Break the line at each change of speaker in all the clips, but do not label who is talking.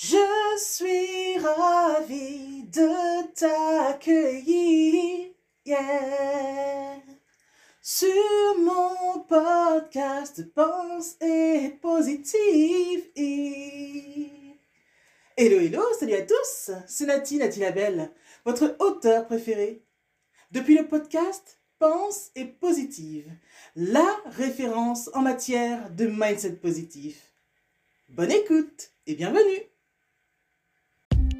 Je suis ravie de t'accueillir sur mon podcast Pense et Positive. Hello, hello, salut à tous, c'est Nati, Nati Labelle, votre auteur préféré. Depuis le podcast Pense et Positive, la référence en matière de mindset positif. Bonne écoute et bienvenue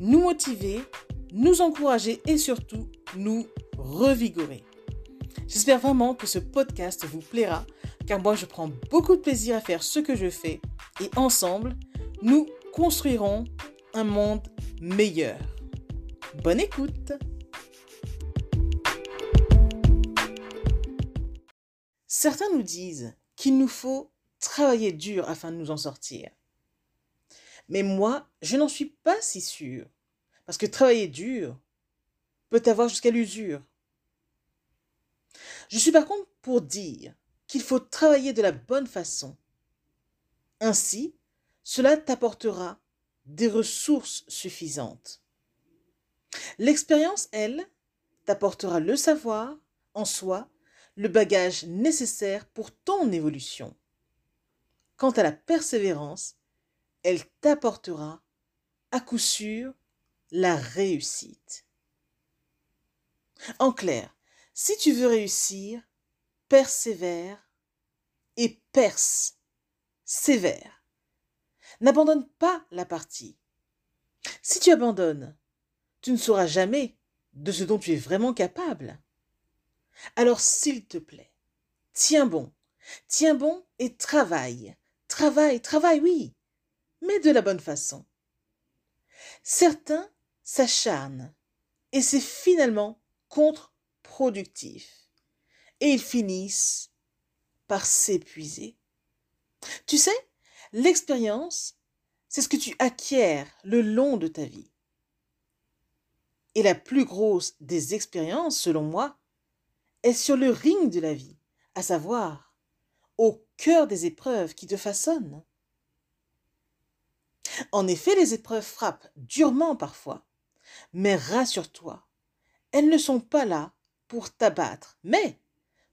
nous motiver nous encourager et surtout nous revigorer. J'espère vraiment que ce podcast vous plaira, car moi je prends beaucoup de plaisir à faire ce que je fais et ensemble, nous construirons un monde meilleur. Bonne écoute Certains nous disent qu'il nous faut travailler dur afin de nous en sortir. Mais moi, je n'en suis pas si sûre. Parce que travailler dur peut avoir jusqu'à l'usure. Je suis par contre pour dire qu'il faut travailler de la bonne façon. Ainsi, cela t'apportera des ressources suffisantes. L'expérience, elle, t'apportera le savoir en soi, le bagage nécessaire pour ton évolution. Quant à la persévérance, elle t'apportera à coup sûr la réussite. En clair, si tu veux réussir, persévère et perce sévère. N'abandonne pas la partie. Si tu abandonnes, tu ne sauras jamais de ce dont tu es vraiment capable. Alors s'il te plaît, tiens bon, tiens bon et travaille. Travaille, travaille, oui, mais de la bonne façon. Certains s'acharnent et c'est finalement contre-productif. Et ils finissent par s'épuiser. Tu sais, l'expérience, c'est ce que tu acquiers le long de ta vie. Et la plus grosse des expériences, selon moi, est sur le ring de la vie, à savoir au cœur des épreuves qui te façonnent. En effet, les épreuves frappent durement parfois. Mais rassure-toi, elles ne sont pas là pour t'abattre, mais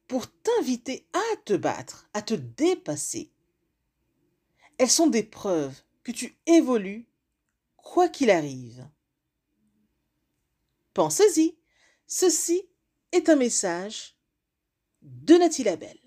pour t'inviter à te battre, à te dépasser. Elles sont des preuves que tu évolues quoi qu'il arrive. Pensez-y, ceci est un message de Nathalie Labelle.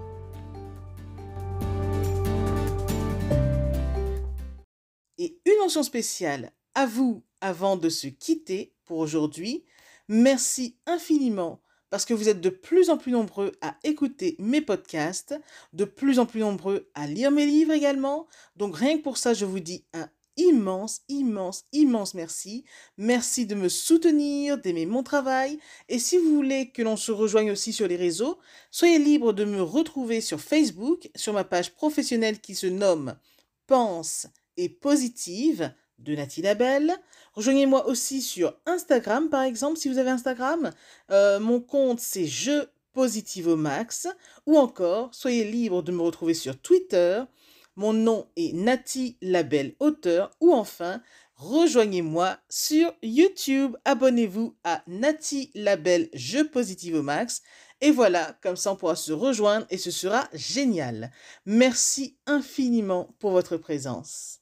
Mention spéciale à vous avant de se quitter pour aujourd'hui. Merci infiniment parce que vous êtes de plus en plus nombreux à écouter mes podcasts, de plus en plus nombreux à lire mes livres également. Donc rien que pour ça, je vous dis un immense, immense, immense merci. Merci de me soutenir, d'aimer mon travail. Et si vous voulez que l'on se rejoigne aussi sur les réseaux, soyez libre de me retrouver sur Facebook, sur ma page professionnelle qui se nomme Pense et positive de Nathalie Labelle. Rejoignez-moi aussi sur Instagram, par exemple, si vous avez Instagram. Euh, mon compte, c'est Je Positive au Max. Ou encore, soyez libre de me retrouver sur Twitter. Mon nom est Nati Labelle Auteur. Ou enfin, rejoignez-moi sur YouTube. Abonnez-vous à Nati Labelle Je Positive au Max. Et voilà, comme ça on pourra se rejoindre et ce sera génial. Merci infiniment pour votre présence.